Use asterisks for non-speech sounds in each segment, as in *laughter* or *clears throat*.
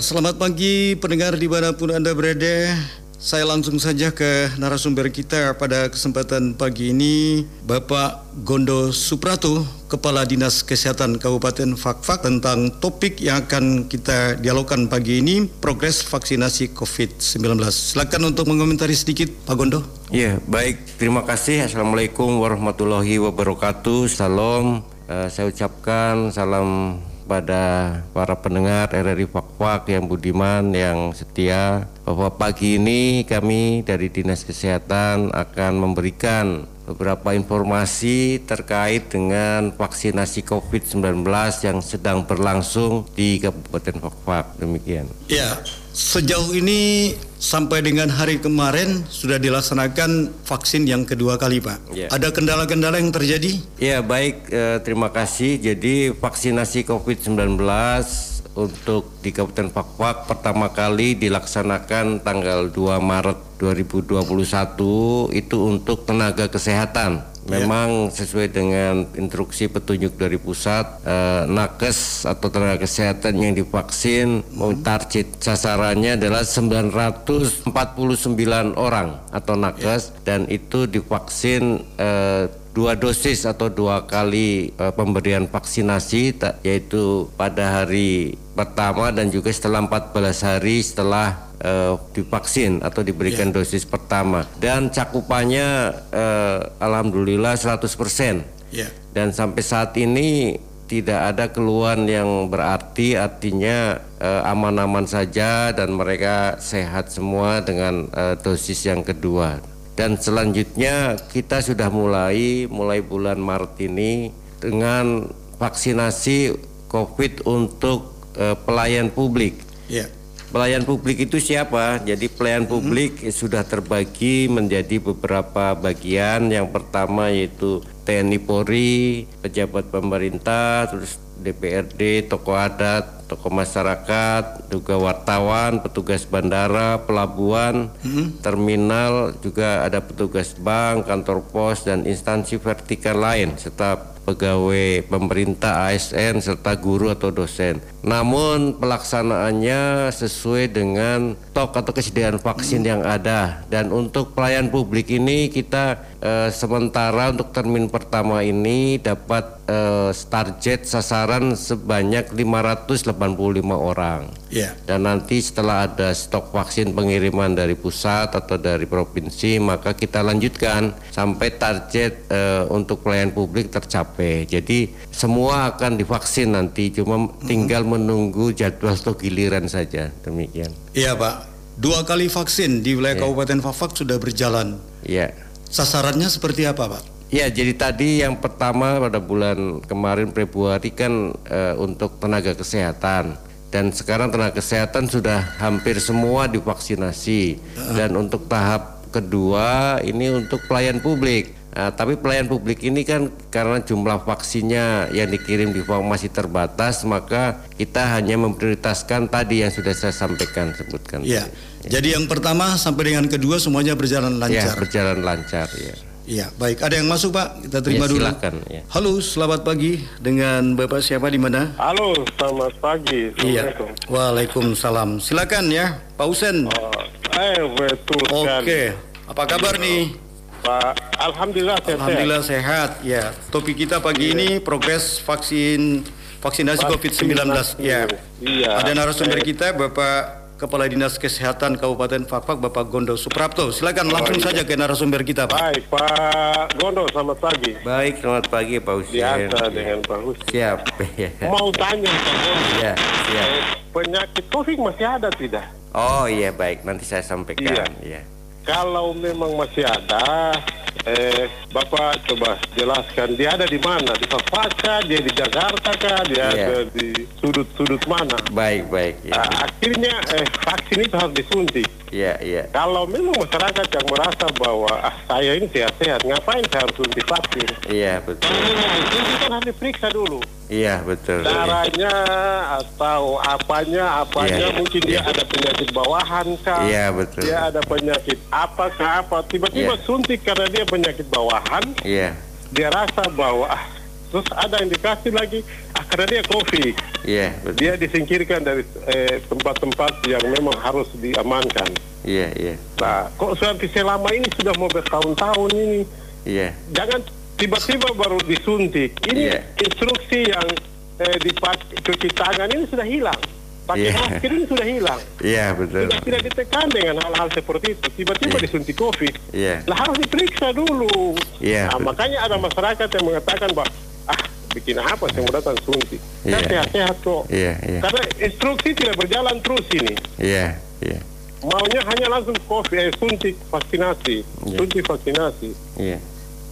Selamat pagi pendengar di mana pun Anda berada. Saya langsung saja ke narasumber kita pada kesempatan pagi ini, Bapak Gondo Suprato, Kepala Dinas Kesehatan Kabupaten Fakfak tentang topik yang akan kita dialogkan pagi ini, progres vaksinasi COVID-19. Silakan untuk mengomentari sedikit, Pak Gondo. Ya, baik. Terima kasih. Assalamualaikum warahmatullahi wabarakatuh. Salam. Uh, saya ucapkan salam pada para pendengar RRI Fakfak yang budiman, yang setia bahwa pagi ini kami dari Dinas Kesehatan akan memberikan beberapa informasi terkait dengan vaksinasi COVID-19 yang sedang berlangsung di Kabupaten Fakfak. Demikian. Ya, sejauh ini sampai dengan hari kemarin sudah dilaksanakan vaksin yang kedua kali, Pak. Ya. Ada kendala-kendala yang terjadi? Ya, baik. Eh, terima kasih. Jadi vaksinasi COVID-19 untuk di Kabupaten Fakfak pertama kali dilaksanakan tanggal 2 Maret 2021 itu untuk tenaga kesehatan. Ya. Memang sesuai dengan instruksi petunjuk dari pusat, eh, nakes atau tenaga kesehatan yang divaksin hmm. target sasarannya adalah 949 orang atau nakes ya. dan itu divaksin eh, dua dosis atau dua kali uh, pemberian vaksinasi yaitu pada hari pertama dan juga setelah 14 hari setelah uh, divaksin atau diberikan yeah. dosis pertama dan cakupannya uh, alhamdulillah 100%. Yeah. Dan sampai saat ini tidak ada keluhan yang berarti artinya aman-aman saja dan mereka sehat semua dengan dosis yang kedua dan selanjutnya kita sudah mulai mulai bulan Maret ini dengan vaksinasi COVID untuk uh, pelayan publik. Yeah. Pelayan publik itu siapa? Jadi pelayan mm-hmm. publik hmm. sudah terbagi menjadi beberapa bagian. Yang pertama yaitu TNI Polri, pejabat pemerintah, terus DPRD, tokoh adat, tokoh masyarakat, juga wartawan, petugas bandara, pelabuhan, hmm. terminal, juga ada petugas bank, kantor pos, dan instansi vertikal lain, serta pegawai pemerintah ASN serta guru atau dosen. Namun pelaksanaannya sesuai dengan stok atau kesediaan vaksin yang ada dan untuk pelayan publik ini kita eh, sementara untuk termin pertama ini dapat eh, target sasaran sebanyak 585 orang. Yeah. Dan nanti setelah ada stok vaksin pengiriman dari pusat atau dari provinsi, maka kita lanjutkan sampai target eh, untuk pelayan publik tercapai. Jadi semua akan divaksin nanti, cuma tinggal menunggu jadwal atau giliran saja. Demikian. Iya Pak. Dua kali vaksin di wilayah yeah. Kabupaten Fafak sudah berjalan. Iya. Sasarannya seperti apa Pak? Ya, jadi tadi yang pertama pada bulan kemarin Februari kan e, untuk tenaga kesehatan dan sekarang tenaga kesehatan sudah hampir semua divaksinasi dan untuk tahap kedua ini untuk pelayan publik. Nah, tapi pelayan publik ini kan karena jumlah vaksinnya yang dikirim di masih terbatas, maka kita hanya memprioritaskan tadi yang sudah saya sampaikan sebutkan. Ya. Jadi yang pertama sampai dengan kedua semuanya berjalan lancar. Ya, berjalan lancar ya. Iya, baik. Ada yang masuk Pak? Kita terima ya, dulu. Silakan. Ya. Halo, selamat pagi. Dengan Bapak siapa di mana? Halo, selamat pagi. Iya. Waalaikumsalam. Silakan ya, Pak Usen. Oh, eh, betul Oke. Apa kabar nih? Pak, Alhamdulillah sehat. Alhamdulillah sehat. Ya, topik kita pagi iya. ini progres vaksin vaksinasi COVID-19. Ya. Iya. Ada narasumber eh. kita Bapak Kepala Dinas Kesehatan Kabupaten Fakfak Bapak Gondo Suprapto. Silakan langsung oh, saja ke narasumber kita Pak. Baik Pak Gondo, selamat pagi. Baik, selamat pagi Pak Husin. Biasa ya. dengan Pak Husin. Siap. *laughs* Mau tanya Pak Gondo. Ya, siap. Penyakit COVID masih ada tidak? Oh iya baik, nanti saya sampaikan. Iya. Ya. Kalau memang masih ada, eh Bapak coba jelaskan dia ada di mana di Papua dia di Jakarta kah dia yeah. ada di sudut-sudut mana baik baik ya. nah, akhirnya eh, vaksin itu harus disuntik Iya, iya. Kalau memang masyarakat yang merasa bahwa ah, saya ini sehat-sehat, ngapain saya harus suntik vaksin? Iya, betul. Nah, itu kan harus diperiksa dulu. Iya, betul. Darahnya atau apanya, apanya iya, mungkin iya. dia ada penyakit bawahan kah? Iya, betul. Dia ada penyakit apa kah apa? Tiba-tiba iya. suntik karena dia penyakit bawahan. Iya. Dia rasa bahwa ah, terus ada indikasi lagi ah, karena dia COVID. Iya, betul. Dia disingkirkan dari eh, tempat-tempat yang memang harus diamankan. Iya, iya. Nah, kok sampai selama ini sudah mau bertahun-tahun ini, Iya. jangan tiba-tiba baru disuntik. Ini Iya. instruksi yang eh, dipakai cuci tangan ini sudah hilang. Pakai Iya. masker ini sudah hilang. Iya, betul. Sudah tidak ditekan dengan hal-hal seperti itu. Tiba-tiba Iya. disuntik COVID. Iya. Lah harus diperiksa dulu. Iya, Nah, betul. makanya ada masyarakat yang mengatakan bahwa ah bikin apa saya mau datang suntik. Iya. Kan sehat-sehat kok. Iya, iya. Karena instruksi tidak berjalan terus ini. Iya, iya. Maunya hanya langsung COVID, eh, suntik vaksinasi, Iya. suntik vaksinasi. Iya.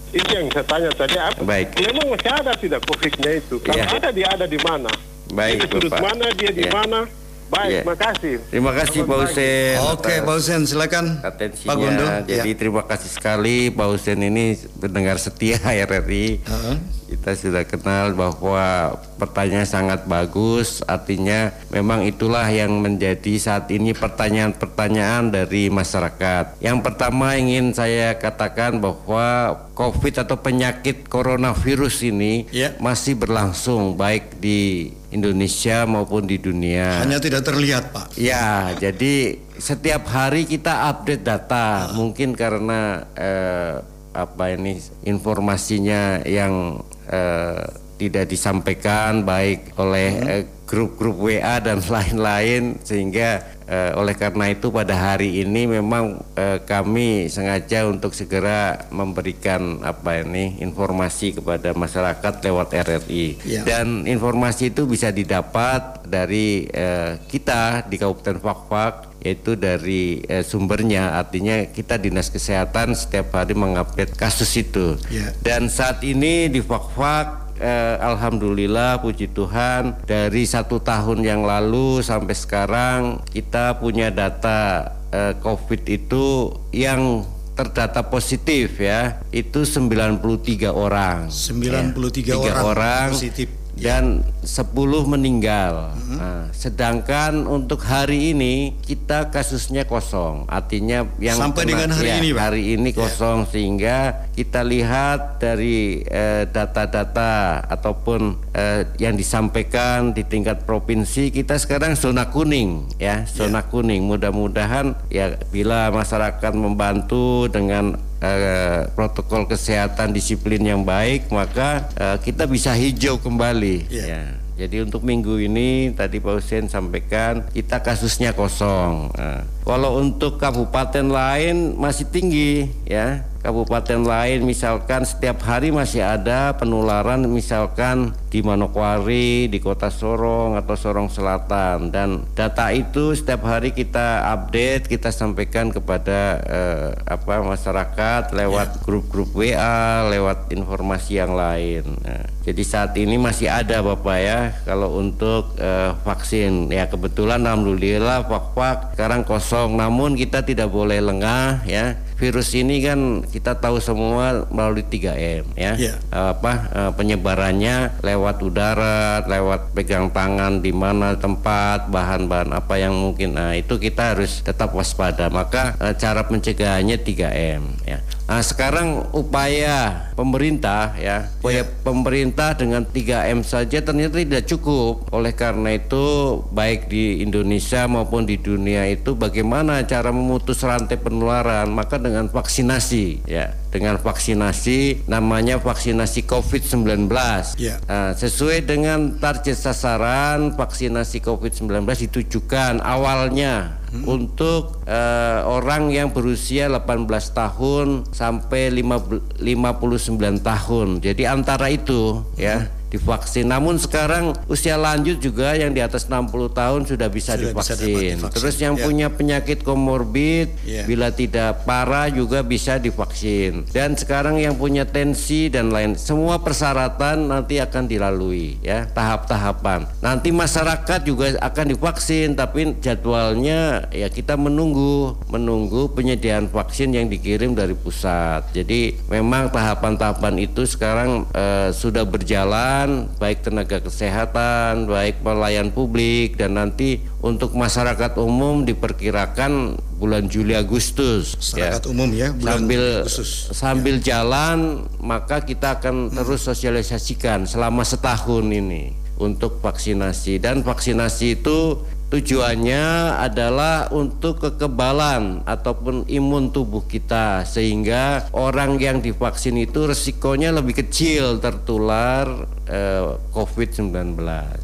Itu yang saya tanya tadi. Apa? Baik. Memang masih ada tidak COVID-nya itu? Kalau Iya. ada dia ada di mana? Baik, sudut Bapak. mana? Dia di Iya. mana? Baik, Iya. makasih. Terima kasih Pak. Husen. Oke, Pak Husen, silakan. Atensinya. Pak Gondo. Jadi Ya. terima kasih sekali Pak Husen ini pendengar setia *laughs* RRI. Heeh. Kita sudah kenal bahwa pertanyaan sangat bagus, artinya memang itulah yang menjadi saat ini pertanyaan-pertanyaan dari masyarakat. Yang pertama ingin saya katakan bahwa COVID atau penyakit coronavirus ini Ya. masih berlangsung baik di Indonesia maupun di dunia. Hanya tidak terlihat, Pak. Ya, jadi setiap hari kita update data. Mungkin karena eh, apa ini informasinya yang eh, tidak disampaikan baik oleh eh, grup-grup WA dan *laughs* lain-lain sehingga eh, oleh karena itu pada hari ini memang eh, kami sengaja untuk segera memberikan apa ini informasi kepada masyarakat lewat RRI Ya. dan informasi itu bisa didapat dari eh, kita di Kabupaten Fakfak yaitu dari eh, sumbernya artinya kita dinas kesehatan setiap hari mengupdate kasus itu Ya. dan saat ini di Fakfak eh, Alhamdulillah puji Tuhan. Dari satu tahun yang lalu sampai sekarang kita punya data eh, COVID itu yang terdata positif ya. Itu 93 orang. 93 Tiga orang orang. positif. Dan 10 meninggal. Nah, sedangkan untuk hari ini kita kasusnya kosong. Artinya yang Sampai dengan hari ya, ini, Pak? hari ini kosong sehingga kita lihat dari eh, data-data ataupun eh, yang disampaikan di tingkat provinsi kita sekarang zona kuning ya, zona kuning. Mudah-mudahan ya bila masyarakat membantu dengan eh, protokol kesehatan disiplin yang baik maka eh, kita bisa hijau kembali Iya. ya. Jadi untuk minggu ini tadi Pak Hussein sampaikan kita kasusnya kosong. Nah, kalau untuk kabupaten lain masih tinggi ya. Kabupaten lain misalkan setiap hari masih ada penularan misalkan di Manokwari, di Kota Sorong atau Sorong Selatan. Dan data itu setiap hari kita update, kita sampaikan kepada eh, apa masyarakat lewat grup-grup WA, lewat informasi yang lain. Nah, jadi saat ini masih ada Bapak ya kalau untuk eh, vaksin. Ya kebetulan alhamdulillah Pak-Pak sekarang kosong. Namun kita tidak boleh lengah ya virus ini kan kita tahu semua melalui 3M ya. Iya. Apa eh, penyebarannya lewat udara, lewat pegang tangan di mana tempat, bahan-bahan apa yang mungkin. Nah, itu kita harus tetap waspada. Maka eh, cara pencegahannya 3M ya. Nah, sekarang upaya pemerintah ya, upaya pemerintah dengan 3M saja ternyata tidak cukup. Oleh karena itu, baik di Indonesia maupun di dunia itu bagaimana cara memutus rantai penularan? Maka dengan vaksinasi ya, dengan vaksinasi namanya vaksinasi COVID-19. Ya. Nah, sesuai dengan target sasaran vaksinasi COVID-19 ditujukan awalnya untuk eh, orang yang berusia 18 tahun sampai 5 59 tahun. Jadi antara itu ya divaksin. Namun sekarang usia lanjut juga yang di atas 60 tahun sudah bisa Sudah bisa divaksin. divaksin. Terus yang Ya. punya penyakit komorbid Ya. bila tidak parah juga bisa divaksin. Dan sekarang yang punya tensi dan lain semua persyaratan nanti akan dilalui ya, tahap-tahapan. Nanti masyarakat juga akan divaksin tapi jadwalnya ya kita menunggu menunggu penyediaan vaksin yang dikirim dari pusat. Jadi memang tahapan-tahapan itu sekarang eh, sudah berjalan dilakukan baik tenaga kesehatan, baik pelayan publik dan nanti untuk masyarakat umum diperkirakan bulan Juli Agustus masyarakat ya. umum ya bulan sambil Agustus. sambil ya. jalan maka kita akan hmm. terus sosialisasikan selama setahun ini untuk vaksinasi dan vaksinasi itu Tujuannya adalah untuk kekebalan ataupun imun tubuh kita sehingga orang yang divaksin itu resikonya lebih kecil tertular eh, COVID-19.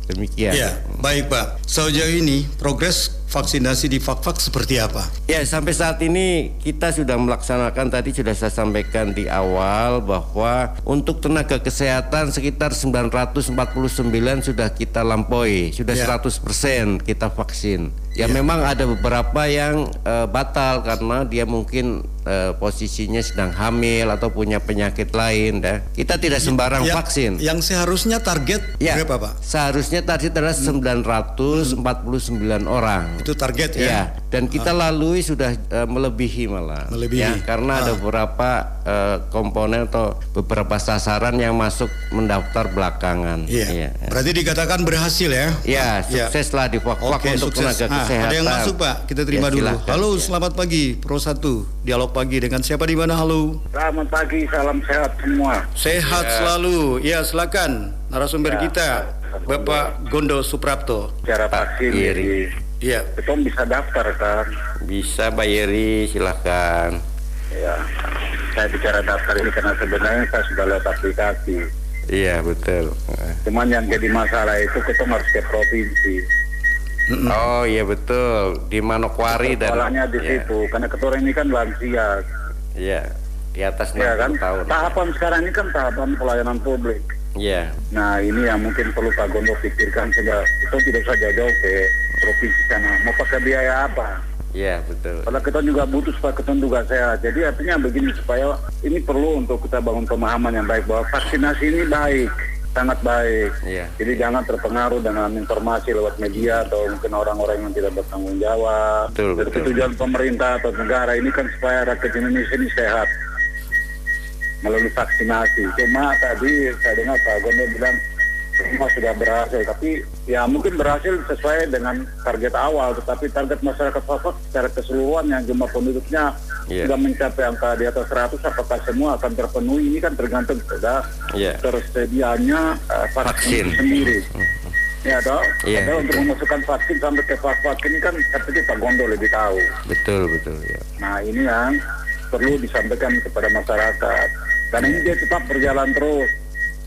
Demikian. Ya, baik Pak. Sejauh ini progres vaksinasi di Fakfak seperti apa? Ya, sampai saat ini kita sudah melaksanakan tadi sudah saya sampaikan di awal bahwa untuk tenaga kesehatan sekitar 949 sudah kita lampaui, sudah ya. 100% kita vaksin. Ya, ya memang ada beberapa yang uh, batal karena dia mungkin uh, posisinya sedang hamil atau punya penyakit lain dah. Kita tidak sembarang ya, vaksin. Yang seharusnya target ya, berapa, Pak? Seharusnya target adalah hmm. 949 hmm. orang. Itu target ya. ya dan kita ah. lalui sudah uh, melebihi malah. Melebihi. Ya, karena ah. ada beberapa uh, komponen atau beberapa sasaran yang masuk mendaftar belakangan. Iya. Ya. Berarti dikatakan berhasil ya? Ya, sukses lah di Oke, untuk sukses. tenaga ah kesehatan. Ada yang masuk Pak, kita terima ya, dulu. Halo, ya. selamat pagi Pro 1. Dialog pagi dengan siapa di mana? Halo. Selamat pagi, salam sehat semua. Sehat ya. selalu. Ya, silakan narasumber ya. kita Bapak Gondo Suprapto. Cara vaksin Iri. Iya. Kita bisa daftar kan? Bisa Pak Yeri, silahkan. Ya, saya bicara daftar ini karena sebenarnya saya sudah lihat aplikasi. Iya betul. Cuman yang jadi masalah itu kita harus ke provinsi. Oh iya betul di Manokwari dan Masalahnya di ya. situ karena ketua ini kan lansia. Iya di atas ya, kan? tahun. Tahapan sekarang ini kan tahapan pelayanan publik. Iya. Nah ini yang mungkin perlu Pak Gondo pikirkan sehingga itu tidak saja jauh ke provinsi sana. Mau pakai biaya apa? Iya betul. Kalau kita juga butuh supaya kita juga sehat. Jadi artinya begini supaya ini perlu untuk kita bangun pemahaman yang baik bahwa vaksinasi ini baik sangat baik. Yeah. Jadi jangan terpengaruh dengan informasi lewat media atau mungkin orang-orang yang tidak bertanggung jawab. Betul, betul. tujuan pemerintah atau negara ini kan supaya rakyat Indonesia ini sehat melalui vaksinasi. Cuma tadi saya dengar Pak Gondo bilang semua sudah berhasil, tapi ya mungkin berhasil sesuai dengan target awal, tetapi target masyarakat Papua secara keseluruhan yang jumlah penduduknya yeah. sudah mencapai angka di atas 100, apakah semua akan terpenuhi? Ini kan tergantung pada yeah. tersedianya uh, vaksin, vaksin sendiri. Ya dong, yeah, ada untuk memasukkan vaksin sampai ke vaksin ini kan seperti Pak Gondo lebih tahu. Betul betul ya. Nah ini yang perlu disampaikan kepada masyarakat. Karena ini dia tetap berjalan terus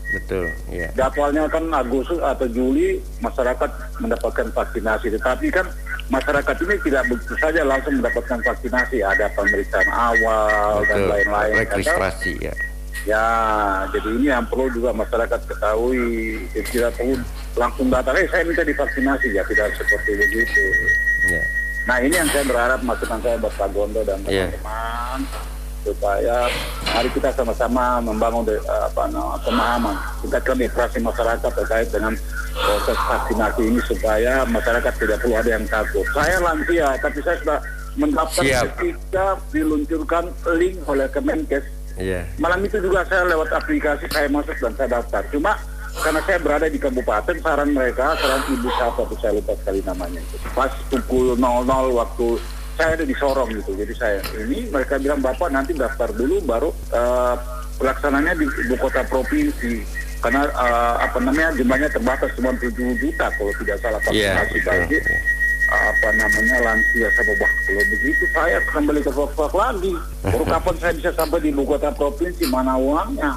Betul, ya. Jadwalnya kan Agustus atau Juli masyarakat mendapatkan vaksinasi, tetapi kan masyarakat ini tidak begitu saja langsung mendapatkan vaksinasi, ada pemeriksaan awal Betul. dan lain-lain. Registrasi ya. Ya, jadi ini yang perlu juga masyarakat ketahui. Jadi tidak perlu langsung datang, eh saya minta divaksinasi ya, tidak seperti begitu. Ya. Nah ini yang saya berharap masukan saya buat Pak Gondo dan ya. teman-teman. Ya supaya mari kita sama-sama membangun de, uh, apa no, pemahaman tingkatkan literasi masyarakat terkait dengan proses vaksinasi ini supaya masyarakat tidak perlu ada yang takut. Saya lansia, tapi saya sudah mendaftar ketika diluncurkan link oleh Kemenkes. Yeah. Malam itu juga saya lewat aplikasi saya masuk dan saya daftar. Cuma karena saya berada di kabupaten, saran mereka, saran ibu siapa tuh saya lupa sekali namanya. Pas pukul 00 waktu saya ada di Sorong gitu. Jadi saya ini mereka bilang Bapak nanti daftar dulu baru uh, pelaksananya di ibu kota provinsi. Karena uh, apa namanya jumlahnya terbatas cuma 7 juta kalau tidak salah iya, vaksinasi yeah, bagi apa namanya lansia saya wah kalau begitu saya kembali ke Volkswagen lagi. Baru *laughs* kapan saya bisa sampai di ibu kota provinsi? Mana uangnya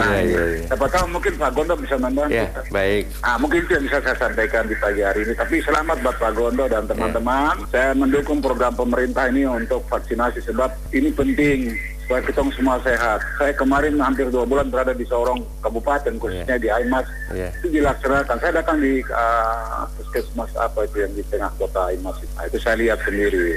Nah, ya, ya, ya. siapa tahu mungkin Pak Gondo bisa membantu. Ya, baik. Ah, mungkin itu yang bisa saya sampaikan di pagi hari ini. Tapi selamat buat Pak Gondo dan teman-teman. Ya. Saya mendukung program pemerintah ini untuk vaksinasi sebab ini penting supaya kita semua sehat. Saya kemarin hampir dua bulan berada di Sorong Kabupaten khususnya yeah. di Aimas yeah. itu dilaksanakan. Saya datang di uh, puskesmas apa itu yang di tengah kota Aimas. Nah, itu saya lihat sendiri.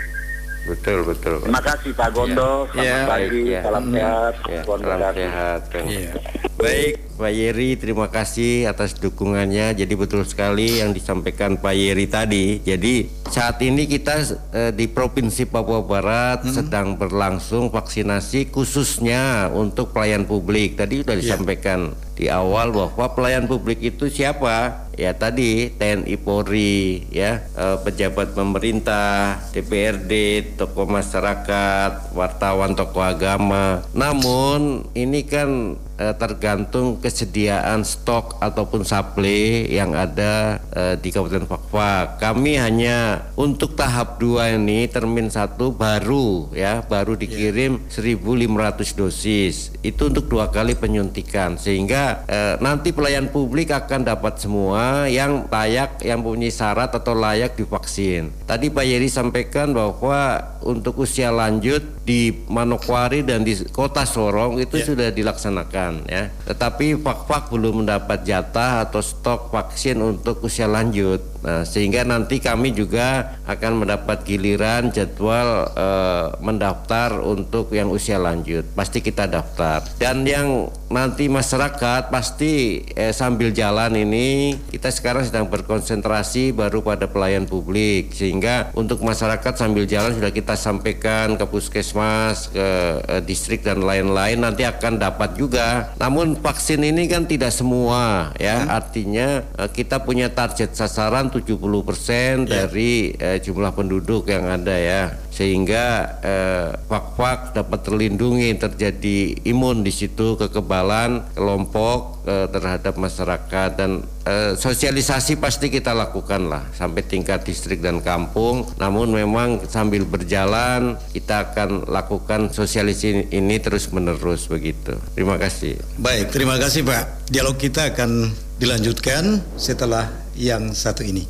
Betul, betul. Terima kasih Pak Gondo. Selamat Ya. pagi, ya. salam Hmm. sehat. Ya, salam sehat. Iya. Baik, Pak Yeri, terima kasih atas dukungannya. Jadi betul sekali yang disampaikan Pak Yeri tadi. Jadi saat ini kita eh, di Provinsi Papua Barat sedang berlangsung vaksinasi khususnya untuk pelayan publik. Tadi sudah disampaikan di awal bahwa pelayan publik itu siapa? Ya tadi TNI Polri, ya eh, pejabat pemerintah, DPRD, tokoh masyarakat, wartawan, tokoh agama. Namun ini kan eh, tergantung kesediaan stok ataupun supply yang ada eh, di Kabupaten Fakfak. Kami hanya untuk tahap 2 ini termin 1 baru ya, baru dikirim 1500 dosis. Itu untuk dua kali penyuntikan sehingga eh, nanti pelayan publik akan dapat semua yang layak yang punya syarat atau layak divaksin. Tadi Pak Yeri sampaikan bahwa untuk usia lanjut di Manokwari dan di Kota Sorong itu sudah dilaksanakan ya. Tetapi Fakfak belum mendapat jatah atau stok vaksin untuk usia lanjut. Nah, sehingga nanti kami juga akan mendapat giliran jadwal eh, mendaftar untuk yang usia lanjut. Pasti kita daftar. Dan yang nanti masyarakat pasti eh, sambil jalan ini kita sekarang sedang berkonsentrasi baru pada pelayan publik sehingga untuk masyarakat sambil jalan sudah kita sampaikan ke puskesmas, ke eh, distrik dan lain-lain nanti akan dapat juga. Namun vaksin ini kan tidak semua ya. Artinya eh, kita punya target sasaran 70% dari eh, jumlah penduduk yang ada ya. Sehingga eh, fak-fak dapat terlindungi terjadi imun di situ kekebalan kelompok eh, terhadap masyarakat dan eh, sosialisasi pasti kita lakukan lah sampai tingkat distrik dan kampung. Namun memang sambil berjalan kita akan lakukan sosialisasi ini terus menerus begitu. Terima kasih. baik. Terima kasih Pak. Dialog kita akan dilanjutkan setelah yang satu ini.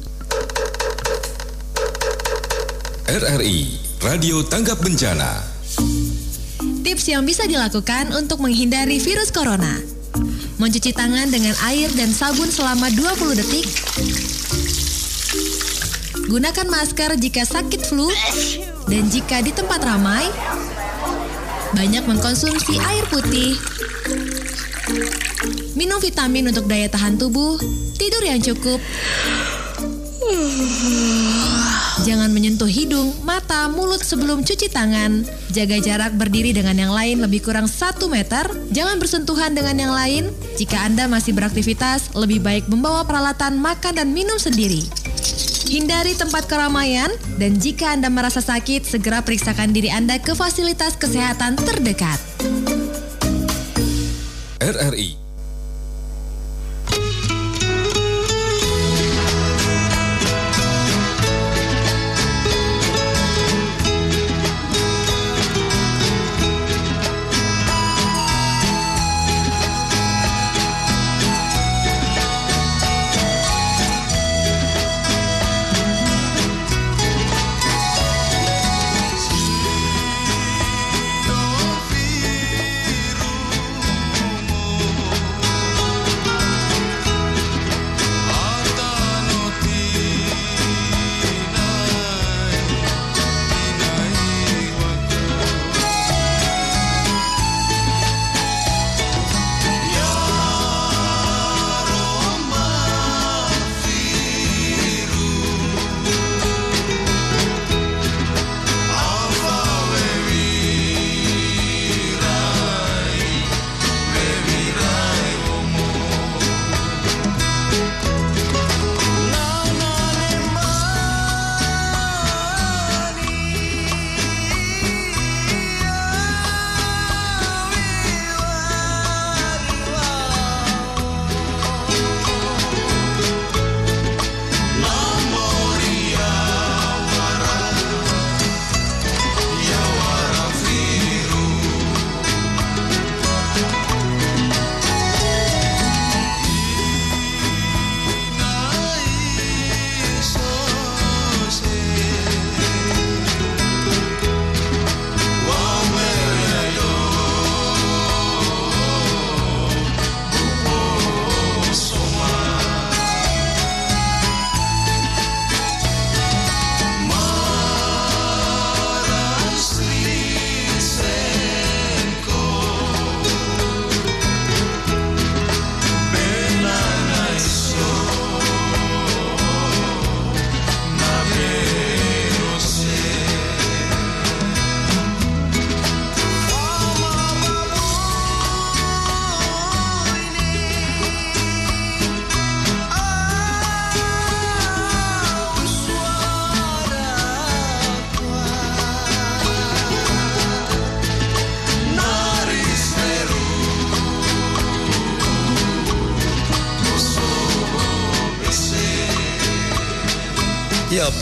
RRI Radio Tanggap Bencana Tips yang bisa dilakukan untuk menghindari virus corona. Mencuci tangan dengan air dan sabun selama 20 detik. Gunakan masker jika sakit flu dan jika di tempat ramai. Banyak mengkonsumsi air putih. Minum vitamin untuk daya tahan tubuh, tidur yang cukup. Jangan menyentuh hidung, mata, mulut sebelum cuci tangan. Jaga jarak berdiri dengan yang lain lebih kurang 1 meter. Jangan bersentuhan dengan yang lain. Jika Anda masih beraktivitas, lebih baik membawa peralatan makan dan minum sendiri. Hindari tempat keramaian dan jika Anda merasa sakit, segera periksakan diri Anda ke fasilitas kesehatan terdekat. RRI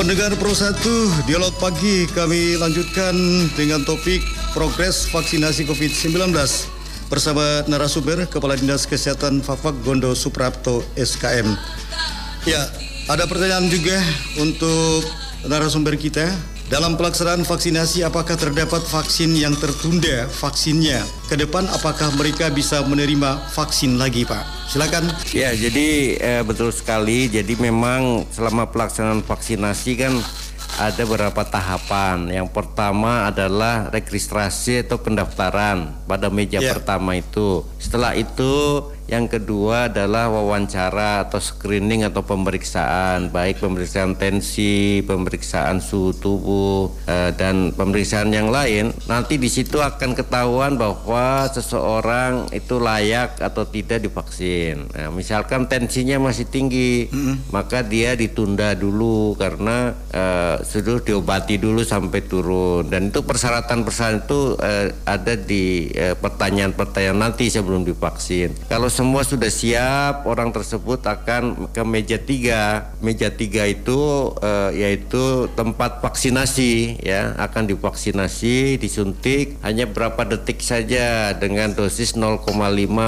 pendengar Pro 1, dialog pagi kami lanjutkan dengan topik progres vaksinasi COVID-19 bersama narasumber Kepala Dinas Kesehatan Fafak Gondo Suprapto SKM. Ya, ada pertanyaan juga untuk narasumber kita. Dalam pelaksanaan vaksinasi, apakah terdapat vaksin yang tertunda vaksinnya? Ke depan, apakah mereka bisa menerima vaksin lagi, Pak? Silakan. Ya, jadi eh, betul sekali. Jadi memang selama pelaksanaan vaksinasi kan ada beberapa tahapan. Yang pertama adalah registrasi atau pendaftaran pada meja Ya. pertama itu. Setelah itu yang kedua adalah wawancara atau screening atau pemeriksaan, baik pemeriksaan tensi, pemeriksaan suhu tubuh eh, dan pemeriksaan yang lain. Nanti di situ akan ketahuan bahwa seseorang itu layak atau tidak divaksin. Nah, misalkan tensinya masih tinggi, maka dia ditunda dulu karena eh, sudah diobati dulu sampai turun. Dan itu persyaratan-persyaratan itu eh, ada di pertanyaan-pertanyaan nanti sebelum divaksin. Kalau semua sudah siap, orang tersebut akan ke meja tiga. Meja tiga itu eh, yaitu tempat vaksinasi, ya akan divaksinasi, disuntik hanya berapa detik saja dengan dosis 0,5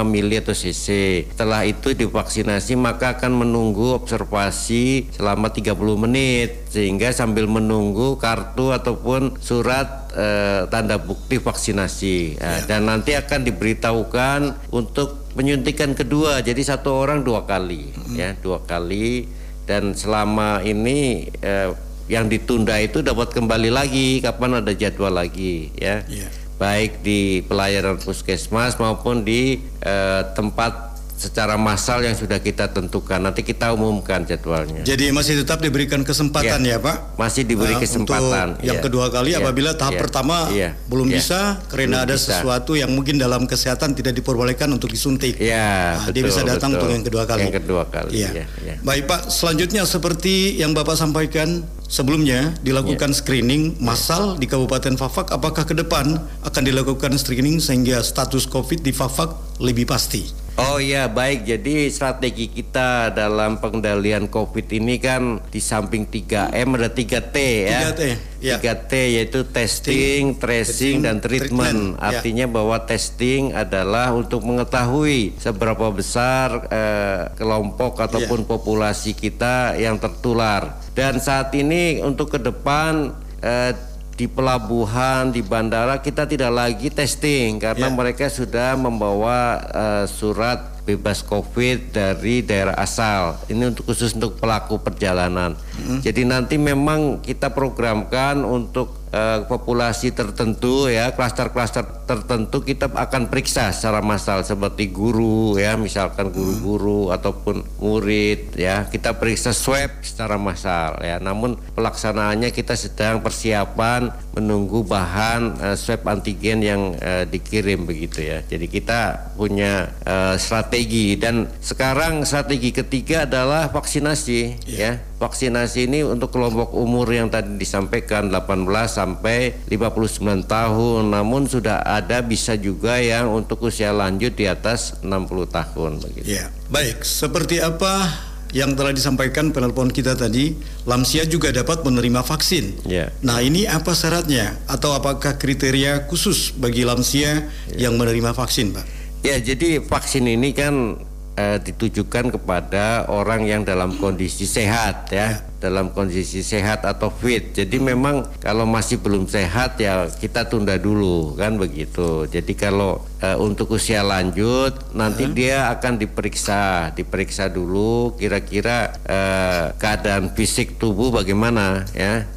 mili atau cc. Setelah itu divaksinasi maka akan menunggu observasi selama 30 menit sehingga sambil menunggu kartu ataupun surat eh, tanda bukti vaksinasi Nah, dan nanti akan diberitahukan untuk penyuntikan kedua jadi satu orang dua kali ya dua kali. Dan selama ini eh, yang ditunda itu dapat kembali lagi kapan ada jadwal lagi ya. Iya. baik di pelayanan puskesmas maupun di eh, tempat secara massal yang sudah kita tentukan nanti kita umumkan jadwalnya Jadi masih tetap diberikan kesempatan Ya. ya, Pak? masih diberi Nah, kesempatan Untuk yang Iya. kedua kali Iya. apabila tahap Iya. pertama Iya. belum Iya. bisa karena Belum ada bisa. sesuatu yang mungkin dalam kesehatan tidak diperbolehkan untuk disuntik. Ya, Nah, dia betul, bisa datang betul. untuk yang kedua kali. Yang kedua kali, Iya. ya, ya. Baik Pak, selanjutnya seperti yang Bapak sampaikan sebelumnya dilakukan Iya. screening massal di Kabupaten Fafak. Apakah ke depan akan dilakukan screening sehingga status COVID di Fafak lebih pasti? Oh iya baik. Jadi strategi kita dalam pengendalian COVID ini kan di samping 3M ada 3T ya. 3T, ya. 3T yaitu testing, tracing, dan treatment, treatment ya. Artinya bahwa testing adalah untuk mengetahui seberapa besar eh, kelompok ataupun populasi kita yang tertular. Dan saat ini untuk ke depan eh, di pelabuhan, di bandara kita tidak lagi testing karena Ya. mereka sudah membawa eh, surat bebas COVID dari daerah asal. Ini untuk khusus untuk pelaku perjalanan. Jadi nanti memang kita programkan untuk eh, populasi tertentu ya, klaster-klaster tertentu kita akan periksa secara massal seperti guru ya, misalkan guru-guru ataupun murid ya, kita periksa swab secara massal ya. Namun pelaksanaannya kita sedang persiapan menunggu bahan eh, swab antigen yang eh, dikirim begitu ya. Jadi kita punya eh, strategi dan sekarang strategi ketiga adalah vaksinasi ya. Vaksinasi ini untuk kelompok umur yang tadi disampaikan 18 sampai 59 tahun. Namun sudah ada bisa juga yang untuk usia lanjut di atas 60 tahun begitu. Ya, baik. Seperti apa yang telah disampaikan penelpon kita tadi, lansia juga dapat menerima vaksin. Ya. Nah, ini apa syaratnya atau apakah kriteria khusus bagi lansia yang menerima vaksin, Pak? Ya, jadi vaksin ini kan eh, ditujukan kepada orang yang dalam kondisi sehat ya, dalam kondisi sehat atau fit. Jadi memang kalau masih belum sehat ya kita tunda dulu kan begitu. Jadi kalau eh, untuk usia lanjut nanti dia akan diperiksa, diperiksa dulu kira-kira eh, keadaan fisik tubuh bagaimana ya.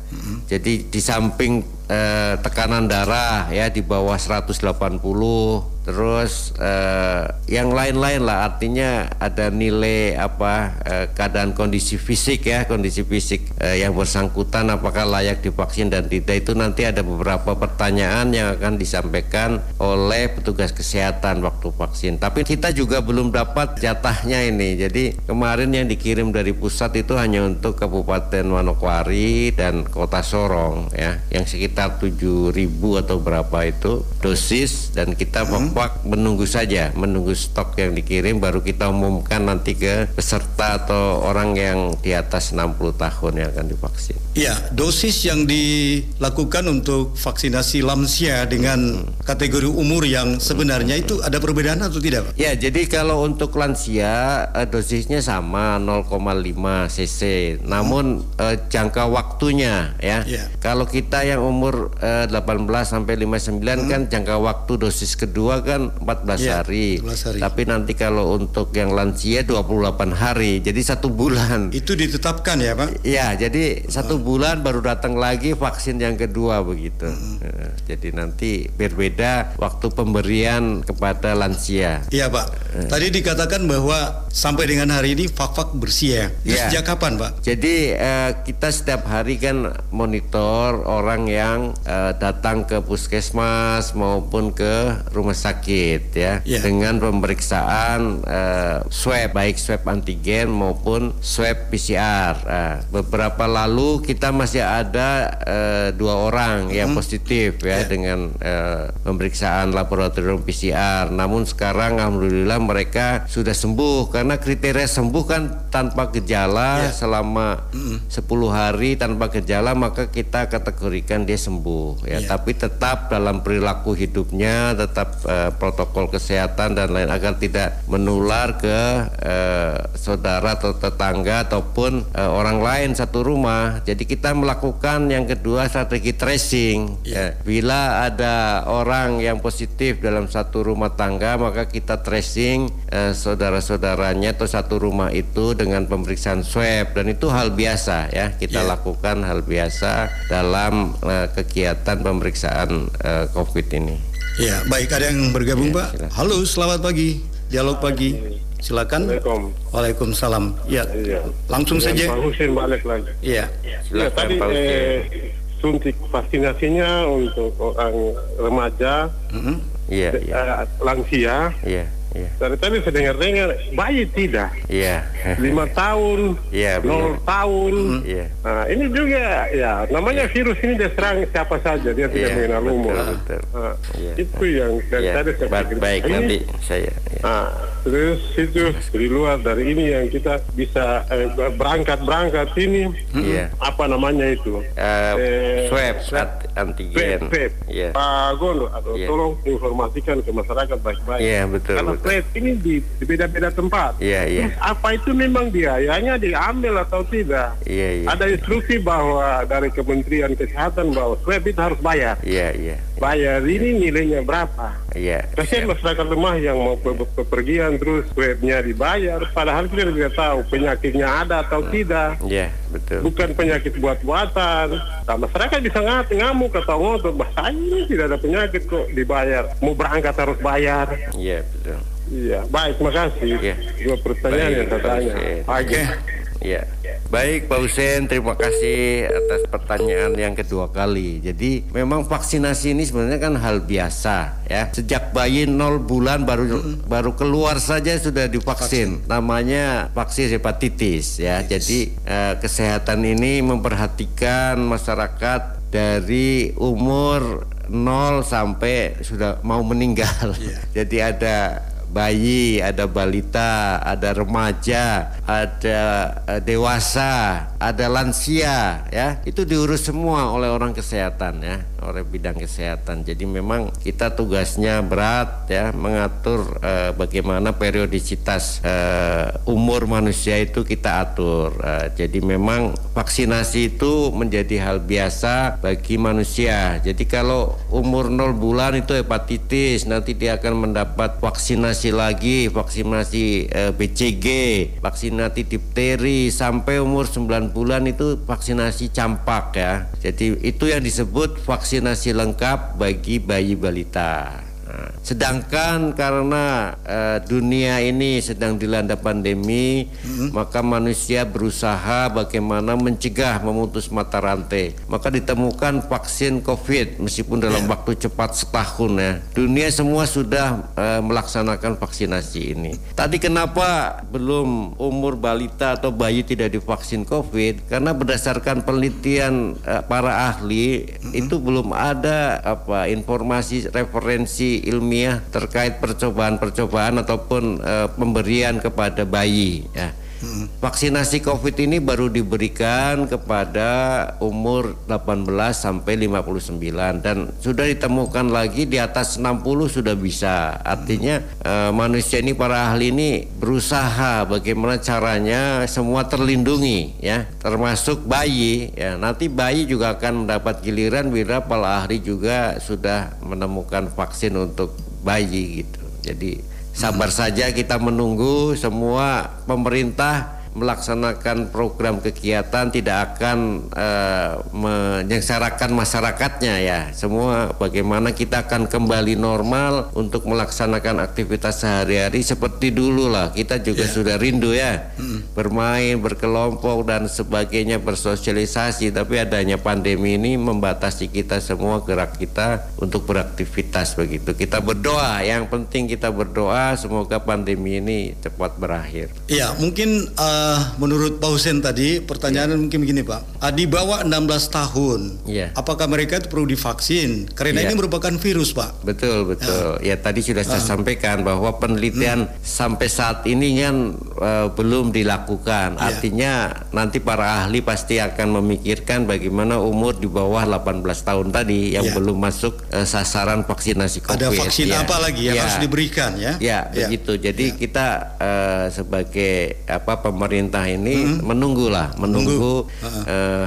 Jadi di samping eh, tekanan darah ya di bawah 180 terus eh, yang lain-lain lah. Artinya ada nilai apa eh, keadaan kondisi fisik ya. Kondisi fisik eh, yang bersangkutan apakah layak divaksin dan tidak. Itu nanti ada beberapa pertanyaan yang akan disampaikan oleh petugas kesehatan waktu vaksin. Tapi kita juga belum dapat jatahnya ini. Jadi kemarin yang dikirim dari pusat itu hanya untuk Kabupaten Manokwari dan Kota Sorong ya. Yang sekitar 7.000 atau berapa itu dosis dan kita Pak menunggu saja menunggu stok yang dikirim baru kita umumkan nanti ke peserta atau orang yang di atas 60 tahun yang akan divaksin. Ya, dosis yang dilakukan untuk vaksinasi lansia dengan kategori umur yang sebenarnya itu ada perbedaan atau tidak, Pak? Ya, jadi kalau untuk lansia eh, dosisnya sama 0,5 cc. Namun eh, jangka waktunya ya. Ya. Kalau kita yang umur eh, 18 sampai 59 kan jangka waktu dosis kedua kan 14 Ya, hari. 14 hari. Tapi nanti kalau untuk yang lansia 28 hari. Jadi satu bulan. Itu ditetapkan ya, Pak? Ya, jadi satu bulan baru datang lagi vaksin yang kedua begitu. Eh, Jadi nanti berbeda waktu pemberian kepada lansia. Iya, Pak. Tadi dikatakan bahwa sampai dengan hari ini fak-fak bersih ya. Ya. Sejak kapan, Pak? Jadi eh, kita setiap hari kan monitor orang yang eh, datang ke puskesmas maupun ke rumah sakit ya Ya. dengan pemeriksaan eh, swab baik swab antigen maupun swab PCR. Eh, beberapa lalu kita masih ada eh, dua orang yang positif ya dengan eh, pemeriksaan laboratorium PCR. Namun sekarang alhamdulillah mereka sudah sembuh karena kriteria sembuh kan tanpa gejala selama 10 hari tanpa gejala maka kita kategorikan dia sembuh ya. Tapi tetap dalam perilaku hidupnya tetap eh, protokol kesehatan dan lain agar tidak menular ke eh, saudara atau tetangga ataupun eh, orang lain satu rumah. Jadi kita melakukan yang kedua strategi tracing. Ya. Bila ada orang yang positif dalam satu rumah tangga maka kita tracing eh, saudara-saudaranya atau satu rumah itu dengan pemeriksaan swab dan itu hal biasa ya kita Ya. lakukan hal biasa dalam eh, kegiatan pemeriksaan eh, COVID ini. Ya, baik ada yang bergabung, Ya, Pak. silakan. Halo, selamat pagi. Dialog pagi. Silakan. Assalamualaikum. Waalaikumsalam. Ya, Iya. langsung saja. Pak Husin balik lagi. Iya. Ya, Silakan tadi Pak Husin. eh, suntik vaksinasinya untuk orang remaja, iya, eh, lansia. iya, iya, Dari tadi saya dengar-dengar, bayi tidak. iya, Lima tahun, Iya, nol tahun. iya. Nah, ini juga ya namanya virus ini dia serang siapa saja dia tidak Iya, mengenal umur. betul. Nah, Iya. Itu yang dari Iya, tadi saya pikir. baik Ini- nanti saya. iya. Nah, terus itu di luar dari ini yang kita bisa eh, berangkat berangkat ini Iya. apa namanya itu? Eh, Eh, swab, antigen. Swab. Iya. Pak Gondo, atau Iya. tolong informasikan ke masyarakat baik-baik. Iya, betul, Karena betul. swab ini di, di beda-beda tempat. Iya, iya. Terus apa itu memang biayanya diambil atau tidak? Iya, iya. Ada instruksi bahwa dari Kementerian Kesehatan bahwa swab itu harus bayar. Iya, iya. Bayar ini nilainya berapa? Iya. Kasihan masyarakat lemah yang mau pe- terus swabnya dibayar, padahal kita tidak tahu penyakitnya ada atau tidak. Iya, betul. Bukan penyakit buat-buatan. Nah, masyarakat bisa ngat, ngamuk atau ngotot, bahasa ini tidak ada penyakit kok dibayar. Mau berangkat harus bayar. Iya, betul. Iya, baik, makasih. Iya. Dua pertanyaan yang saya tanya. Hussein. Pagi. Iya. Baik Pak Husen, terima kasih atas pertanyaan yang kedua kali. Jadi memang vaksinasi ini sebenarnya kan hal biasa ya. Sejak bayi 0 bulan baru baru keluar saja sudah divaksin. Namanya vaksin hepatitis ya. Jadi eh, kesehatan ini memperhatikan masyarakat dari umur 0 sampai sudah mau meninggal. *laughs* Jadi ada bayi, ada balita, ada remaja, ada eh, dewasa, ada lansia ya. Itu diurus semua oleh orang kesehatan ya, oleh bidang kesehatan. Jadi memang kita tugasnya berat ya mengatur eh, bagaimana periodisitas eh, umur manusia itu kita atur. Eh, jadi memang vaksinasi itu menjadi hal biasa bagi manusia. Jadi kalau umur 0 bulan itu hepatitis, nanti dia akan mendapat vaksinasi lagi, vaksinasi eh, BCG, vaksinasi difteri sampai umur 9 bulan itu vaksinasi campak ya. Jadi itu yang disebut vaksinasi lengkap bagi bayi balita. Sedangkan karena eh, dunia ini sedang dilanda pandemi, maka manusia berusaha bagaimana mencegah memutus mata rantai. Maka ditemukan vaksin COVID meskipun dalam waktu cepat setahun ya. Dunia semua sudah eh, melaksanakan vaksinasi ini. Tadi kenapa belum umur balita atau bayi tidak divaksin COVID? Karena berdasarkan penelitian eh, para ahli itu belum ada apa informasi referensi ilmiah terkait percobaan-percobaan ataupun eh, pemberian kepada bayi ya. Vaksinasi COVID ini baru diberikan kepada umur 18 sampai 59 dan sudah ditemukan lagi di atas 60 sudah bisa. Artinya eh, manusia ini para ahli ini berusaha bagaimana caranya semua terlindungi ya, termasuk bayi ya. Nanti bayi juga akan mendapat giliran bila para ahli juga sudah menemukan vaksin untuk bayi gitu. Jadi sabar saja kita menunggu semua pemerintah melaksanakan program kegiatan tidak akan uh, menyengsarakan masyarakatnya ya. Semua bagaimana kita akan kembali normal untuk melaksanakan aktivitas sehari-hari seperti dulu lah. Kita juga yeah. sudah rindu ya. Hmm. Bermain, berkelompok dan sebagainya bersosialisasi, tapi adanya pandemi ini membatasi kita semua gerak kita untuk beraktivitas begitu. Kita berdoa, yang penting kita berdoa semoga pandemi ini cepat berakhir. Iya, mungkin uh, uh, menurut Pak Husen tadi pertanyaan yeah. mungkin begini Pak. Di bawah 16 tahun, yeah. apakah mereka itu perlu divaksin? Karena yeah. ini merupakan virus Pak. Betul betul. Ya, ya tadi sudah saya uh. sampaikan bahwa penelitian hmm. sampai saat ini kan uh, belum dilakukan. Yeah. Artinya nanti para ahli pasti akan memikirkan bagaimana umur di bawah 18 tahun tadi yang yeah. belum masuk uh, sasaran vaksinasi COVID. Ada vaksin ya. apa lagi yang ya. harus diberikan ya? Ya, ya. begitu. Jadi ya. kita uh, sebagai apa pemerintah pemerintah ini hmm. menunggulah menunggu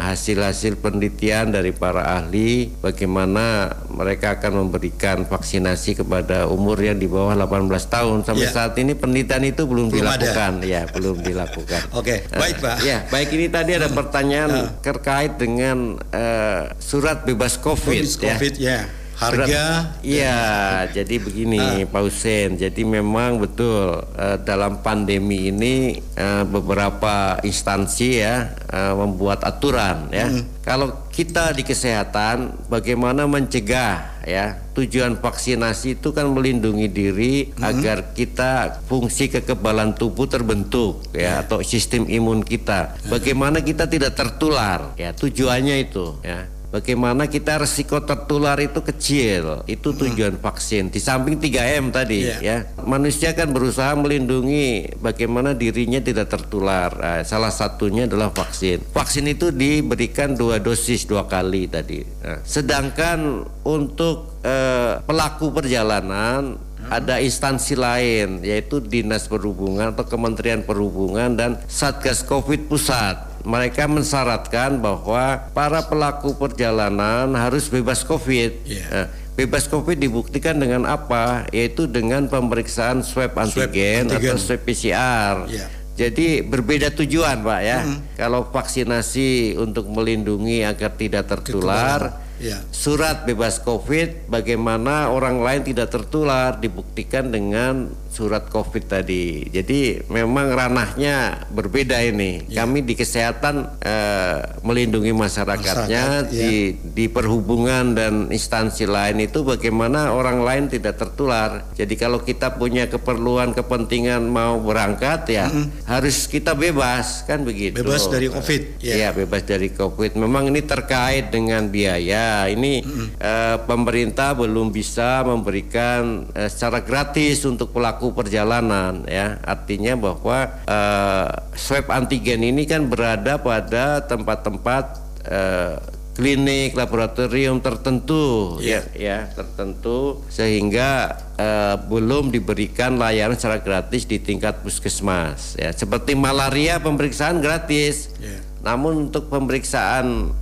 hasil-hasil uh, penelitian dari para ahli bagaimana mereka akan memberikan vaksinasi kepada umur yang di bawah 18 tahun sampai yeah. saat ini penelitian itu belum, belum dilakukan ada. ya belum dilakukan *laughs* oke okay. baik pak uh, ya baik ini tadi ada pertanyaan uh. terkait dengan uh, surat bebas covid, COVID ya, ya harga iya jadi begini uh. Pak Husen jadi memang betul uh, dalam pandemi ini uh, beberapa instansi ya uh, membuat aturan ya hmm. kalau kita di kesehatan bagaimana mencegah ya tujuan vaksinasi itu kan melindungi diri hmm. agar kita fungsi kekebalan tubuh terbentuk ya, ya. atau sistem imun kita ya. bagaimana kita tidak tertular ya tujuannya itu ya Bagaimana kita resiko tertular itu kecil, itu hmm. tujuan hmm. vaksin. Di samping 3M tadi yeah. ya, manusia kan berusaha melindungi bagaimana dirinya tidak tertular. Nah, salah satunya adalah vaksin. Vaksin itu diberikan dua dosis dua kali tadi. Nah, sedangkan untuk eh, pelaku perjalanan hmm. ada instansi lain yaitu Dinas Perhubungan atau Kementerian Perhubungan dan Satgas Covid pusat mereka mensyaratkan bahwa para pelaku perjalanan harus bebas COVID. Yeah. Nah, bebas COVID dibuktikan dengan apa? Yaitu dengan pemeriksaan swab antigen, swab antigen. atau swab PCR. Yeah. Jadi berbeda tujuan, Pak ya. Mm -hmm. Kalau vaksinasi untuk melindungi agar tidak tertular ya. surat bebas COVID bagaimana orang lain tidak tertular dibuktikan dengan surat COVID tadi. Jadi memang ranahnya berbeda ini. Ya. Kami di kesehatan eh, melindungi masyarakatnya Masyarakat, di ya. di perhubungan dan instansi lain itu bagaimana orang lain tidak tertular. Jadi kalau kita punya keperluan kepentingan mau berangkat ya mm -hmm. harus kita bebas kan begitu. Bebas dari COVID. Ya. ya bebas dari COVID. Memang ini terkait dengan biaya ini mm-hmm. uh, pemerintah belum bisa memberikan uh, secara gratis untuk pelaku perjalanan ya. Artinya bahwa uh, swab antigen ini kan berada pada tempat-tempat uh, klinik laboratorium tertentu yeah. ya ya tertentu sehingga uh, belum diberikan layanan secara gratis di tingkat puskesmas ya seperti malaria pemeriksaan gratis yeah. namun untuk pemeriksaan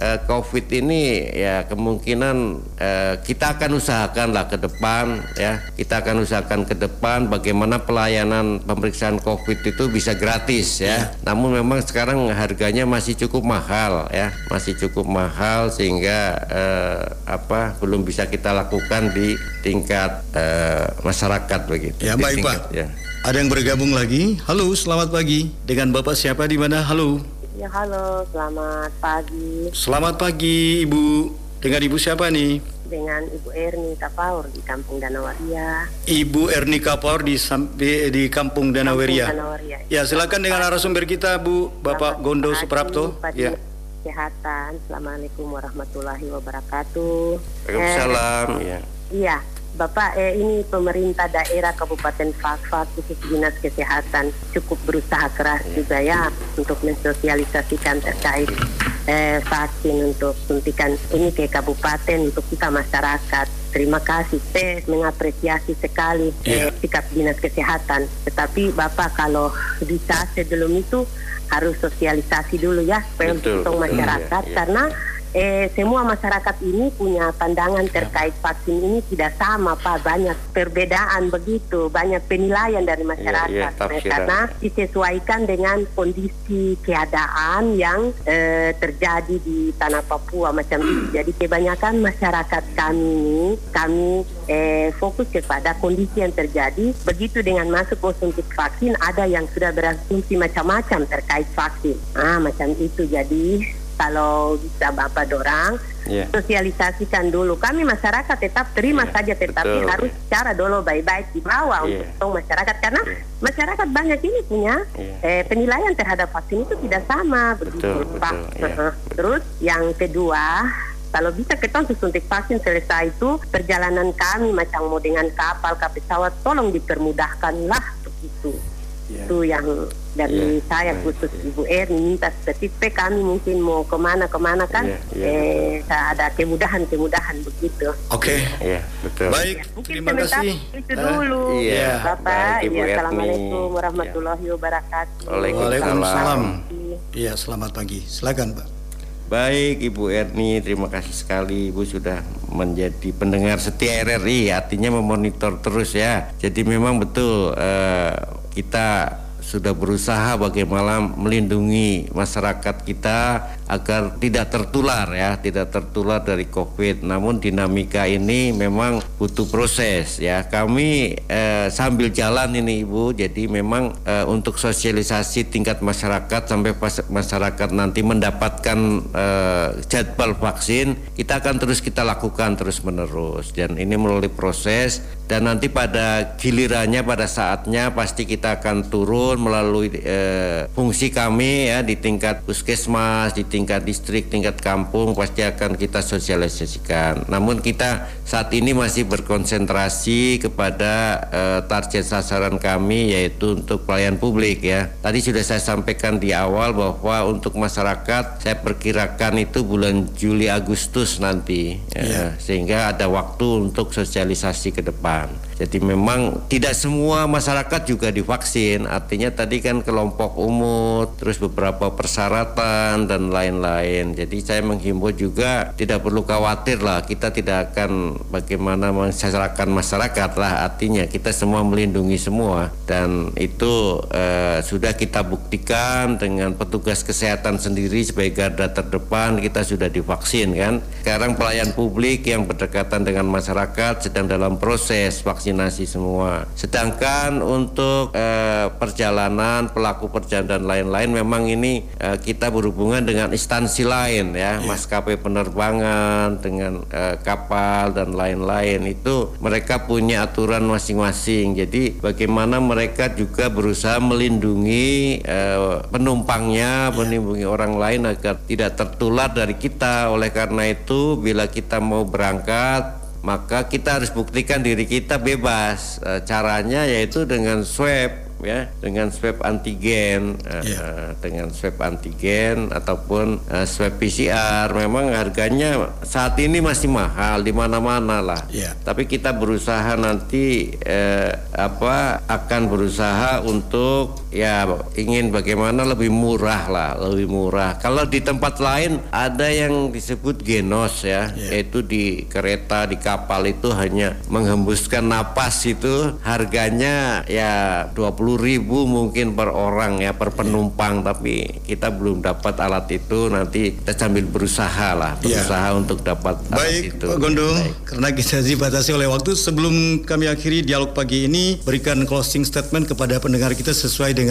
uh, COVID ini ya kemungkinan uh, kita akan usahakan lah ke depan ya kita akan usahakan ke depan bagaimana pelayanan pemeriksaan COVID itu bisa gratis ya. ya. Namun memang sekarang harganya masih cukup mahal ya masih cukup mahal sehingga uh, apa belum bisa kita lakukan di tingkat uh, masyarakat begitu. Ya baik tingkat, Pak. Ya. Ada yang bergabung lagi. Halo, selamat pagi. Dengan Bapak siapa di mana? Halo. Ya halo, selamat pagi. Selamat pagi Ibu. Dengan Ibu siapa nih? Dengan Ibu Erni Kapaur di Kampung Danawaria. Ibu Erni Kapaur di di, di Kampung Danawaria. Ya silakan dengan narasumber kita Bu Bapak selamat Gondo Suprapto. Ya. Kesehatan. Assalamualaikum warahmatullahi wabarakatuh. Waalaikumsalam. Eh, iya. Bapak, eh, ini pemerintah daerah Kabupaten Fakfak khusus Dinas Kesehatan cukup berusaha keras juga ya untuk mensosialisasikan terkait eh, vaksin untuk suntikan ini ke kabupaten untuk kita masyarakat. Terima kasih, saya mengapresiasi sekali eh, sikap Dinas Kesehatan. Tetapi Bapak kalau bisa sebelum itu harus sosialisasi dulu ya supaya untuk betul, masyarakat ya, ya. karena eh, semua masyarakat ini punya pandangan terkait vaksin ini tidak sama Pak. Banyak perbedaan begitu banyak penilaian dari masyarakat. Iya, Eh, tafsiran. karena disesuaikan dengan kondisi keadaan yang eh, terjadi di tanah Papua macam itu *clears throat* jadi kebanyakan masyarakat kami ini kami eh, fokus kepada kondisi yang terjadi. Begitu dengan masuk konsumsi vaksin ada yang sudah berasumsi macam-macam terkait vaksin. Ah macam itu. Jadi kalau bisa Bapak dorang Iya. sosialisasikan dulu. Kami masyarakat tetap terima Iya, saja, tetapi betul. harus cara dulu baik-baik dibawa Iya. untuk masyarakat karena Iya. masyarakat banyak ini punya Iya. eh, penilaian terhadap vaksin itu tidak sama begitu Betul, Pak. betul, iya. Heeh. Terus yang kedua kalau bisa kita suntik vaksin selesai itu perjalanan kami macam mau dengan kapal ke pesawat tolong dipermudahkanlah begitu itu yang dari Iya, saya khusus iya. Ibu Erni minta spesifik kami mungkin mau ke mana ke mana kan Iya, iya, eh, ada kemudahan kemudahan begitu Oke. Iya, betul. Baik, Mungkin terima kasih. itu Ah, dulu iya. Bapak Baik, Ibu ya. Assalamualaikum warahmatullahi wabarakatuh Waalaikumsalam. Iya. Iya, selamat pagi. Silakan, Pak. Baik Ibu Erni, terima kasih sekali Ibu sudah menjadi pendengar setia RRI, artinya memonitor terus ya. Jadi memang betul eh, kita sudah berusaha bagaimana melindungi masyarakat kita agar tidak tertular ya, tidak tertular dari COVID. Namun dinamika ini memang butuh proses ya. Kami eh, sambil jalan ini Ibu, jadi memang eh, untuk sosialisasi tingkat masyarakat sampai masyarakat nanti mendapatkan eh, jadwal vaksin, kita akan terus kita lakukan terus menerus dan ini melalui proses dan nanti pada gilirannya pada saatnya pasti kita akan turun melalui eh, fungsi kami ya di tingkat puskesmas, di tingkat distrik, tingkat kampung pasti akan kita sosialisasikan. Namun kita saat ini masih berkonsentrasi kepada eh, target sasaran kami yaitu untuk pelayan publik ya. Tadi sudah saya sampaikan di awal bahwa untuk masyarakat saya perkirakan itu bulan Juli Agustus nanti ya, sehingga ada waktu untuk sosialisasi ke depan. Jadi memang tidak semua masyarakat juga divaksin. Artinya tadi kan kelompok umur, terus beberapa persyaratan dan lain-lain. Jadi saya menghimbau juga tidak perlu khawatir lah. Kita tidak akan bagaimana mensejahterakan masyarakat lah. Artinya kita semua melindungi semua dan itu eh, sudah kita buktikan dengan petugas kesehatan sendiri sebagai garda terdepan kita sudah divaksin kan. Sekarang pelayan publik yang berdekatan dengan masyarakat sedang dalam proses vaksinasi semua. Sedangkan untuk eh, perjalanan pelaku perjalanan dan lain-lain memang ini eh, kita berhubungan dengan instansi lain ya, maskapai penerbangan dengan eh, kapal dan lain-lain itu mereka punya aturan masing-masing. Jadi bagaimana mereka juga berusaha melindungi eh, penumpangnya, melindungi orang lain agar tidak tertular dari kita. Oleh karena itu bila kita mau berangkat maka kita harus buktikan diri kita bebas. Eh, caranya yaitu dengan swab ya, dengan swab antigen, eh, eh, dengan swab antigen ataupun swab PCR. Memang harganya saat ini masih mahal di mana-mana lah. Iya. Tapi kita berusaha nanti eh, apa akan berusaha untuk ya ingin bagaimana lebih murah lah, lebih murah. Kalau di tempat lain ada yang disebut genos ya, yaitu di kereta di kapal itu hanya menghembuskan napas itu harganya ya 20 ribu mungkin per orang ya per penumpang tapi kita belum dapat alat itu nanti kita sambil berusaha lah Iya. berusaha untuk dapat alat Baik, itu Pak Gondo, Baik. karena kita dibatasi oleh waktu, sebelum kami akhiri dialog pagi ini, berikan closing statement kepada pendengar kita sesuai dengan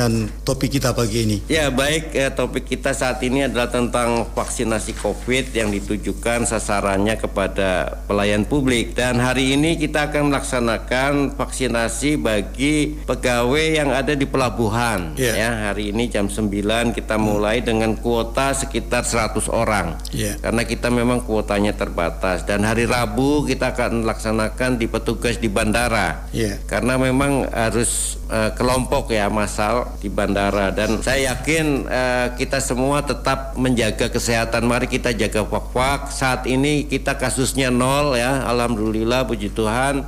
topik kita pagi ini. Ya baik eh, topik kita saat ini adalah tentang vaksinasi COVID yang ditujukan sasarannya kepada pelayan publik dan hari ini kita akan melaksanakan vaksinasi bagi pegawai yang ada di pelabuhan Yeah. ya. Hari ini jam 9 kita mulai dengan kuota sekitar 100 orang. Yeah. Karena kita memang kuotanya terbatas dan hari Rabu kita akan laksanakan di petugas di bandara. Yeah. Karena memang harus eh, kelompok ya masal di bandara dan saya yakin eh, kita semua tetap menjaga kesehatan. Mari kita jaga wak-wak. Saat ini kita kasusnya nol ya. Alhamdulillah puji Tuhan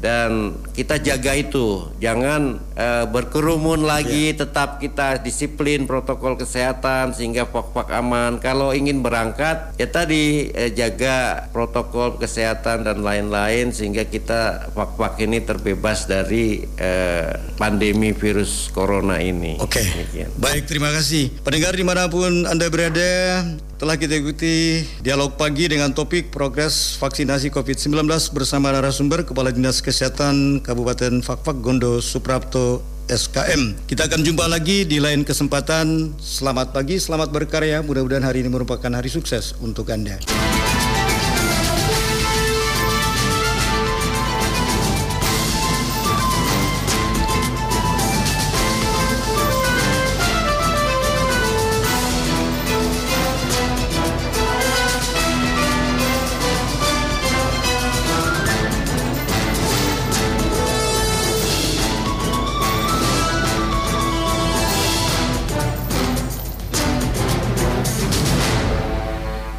dan kita jaga itu. Jangan eh, berkerumun lagi, tetap kita disiplin protokol kesehatan sehingga wak-wak aman. Kalau ingin berangkat ya tadi eh, jaga protokol kesehatan dan lain-lain sehingga kita wak-wak ini terbebas dari eh, pandemi virus corona ini. Oke, Demikian. baik terima kasih. Pendengar di mana pun Anda berada, telah kita ikuti dialog pagi dengan topik progres vaksinasi COVID-19 bersama narasumber Kepala Dinas Kesehatan Kabupaten Fakfak Gondo Suprapto SKM. Kita akan jumpa lagi di lain kesempatan. Selamat pagi, selamat berkarya. Mudah-mudahan hari ini merupakan hari sukses untuk Anda.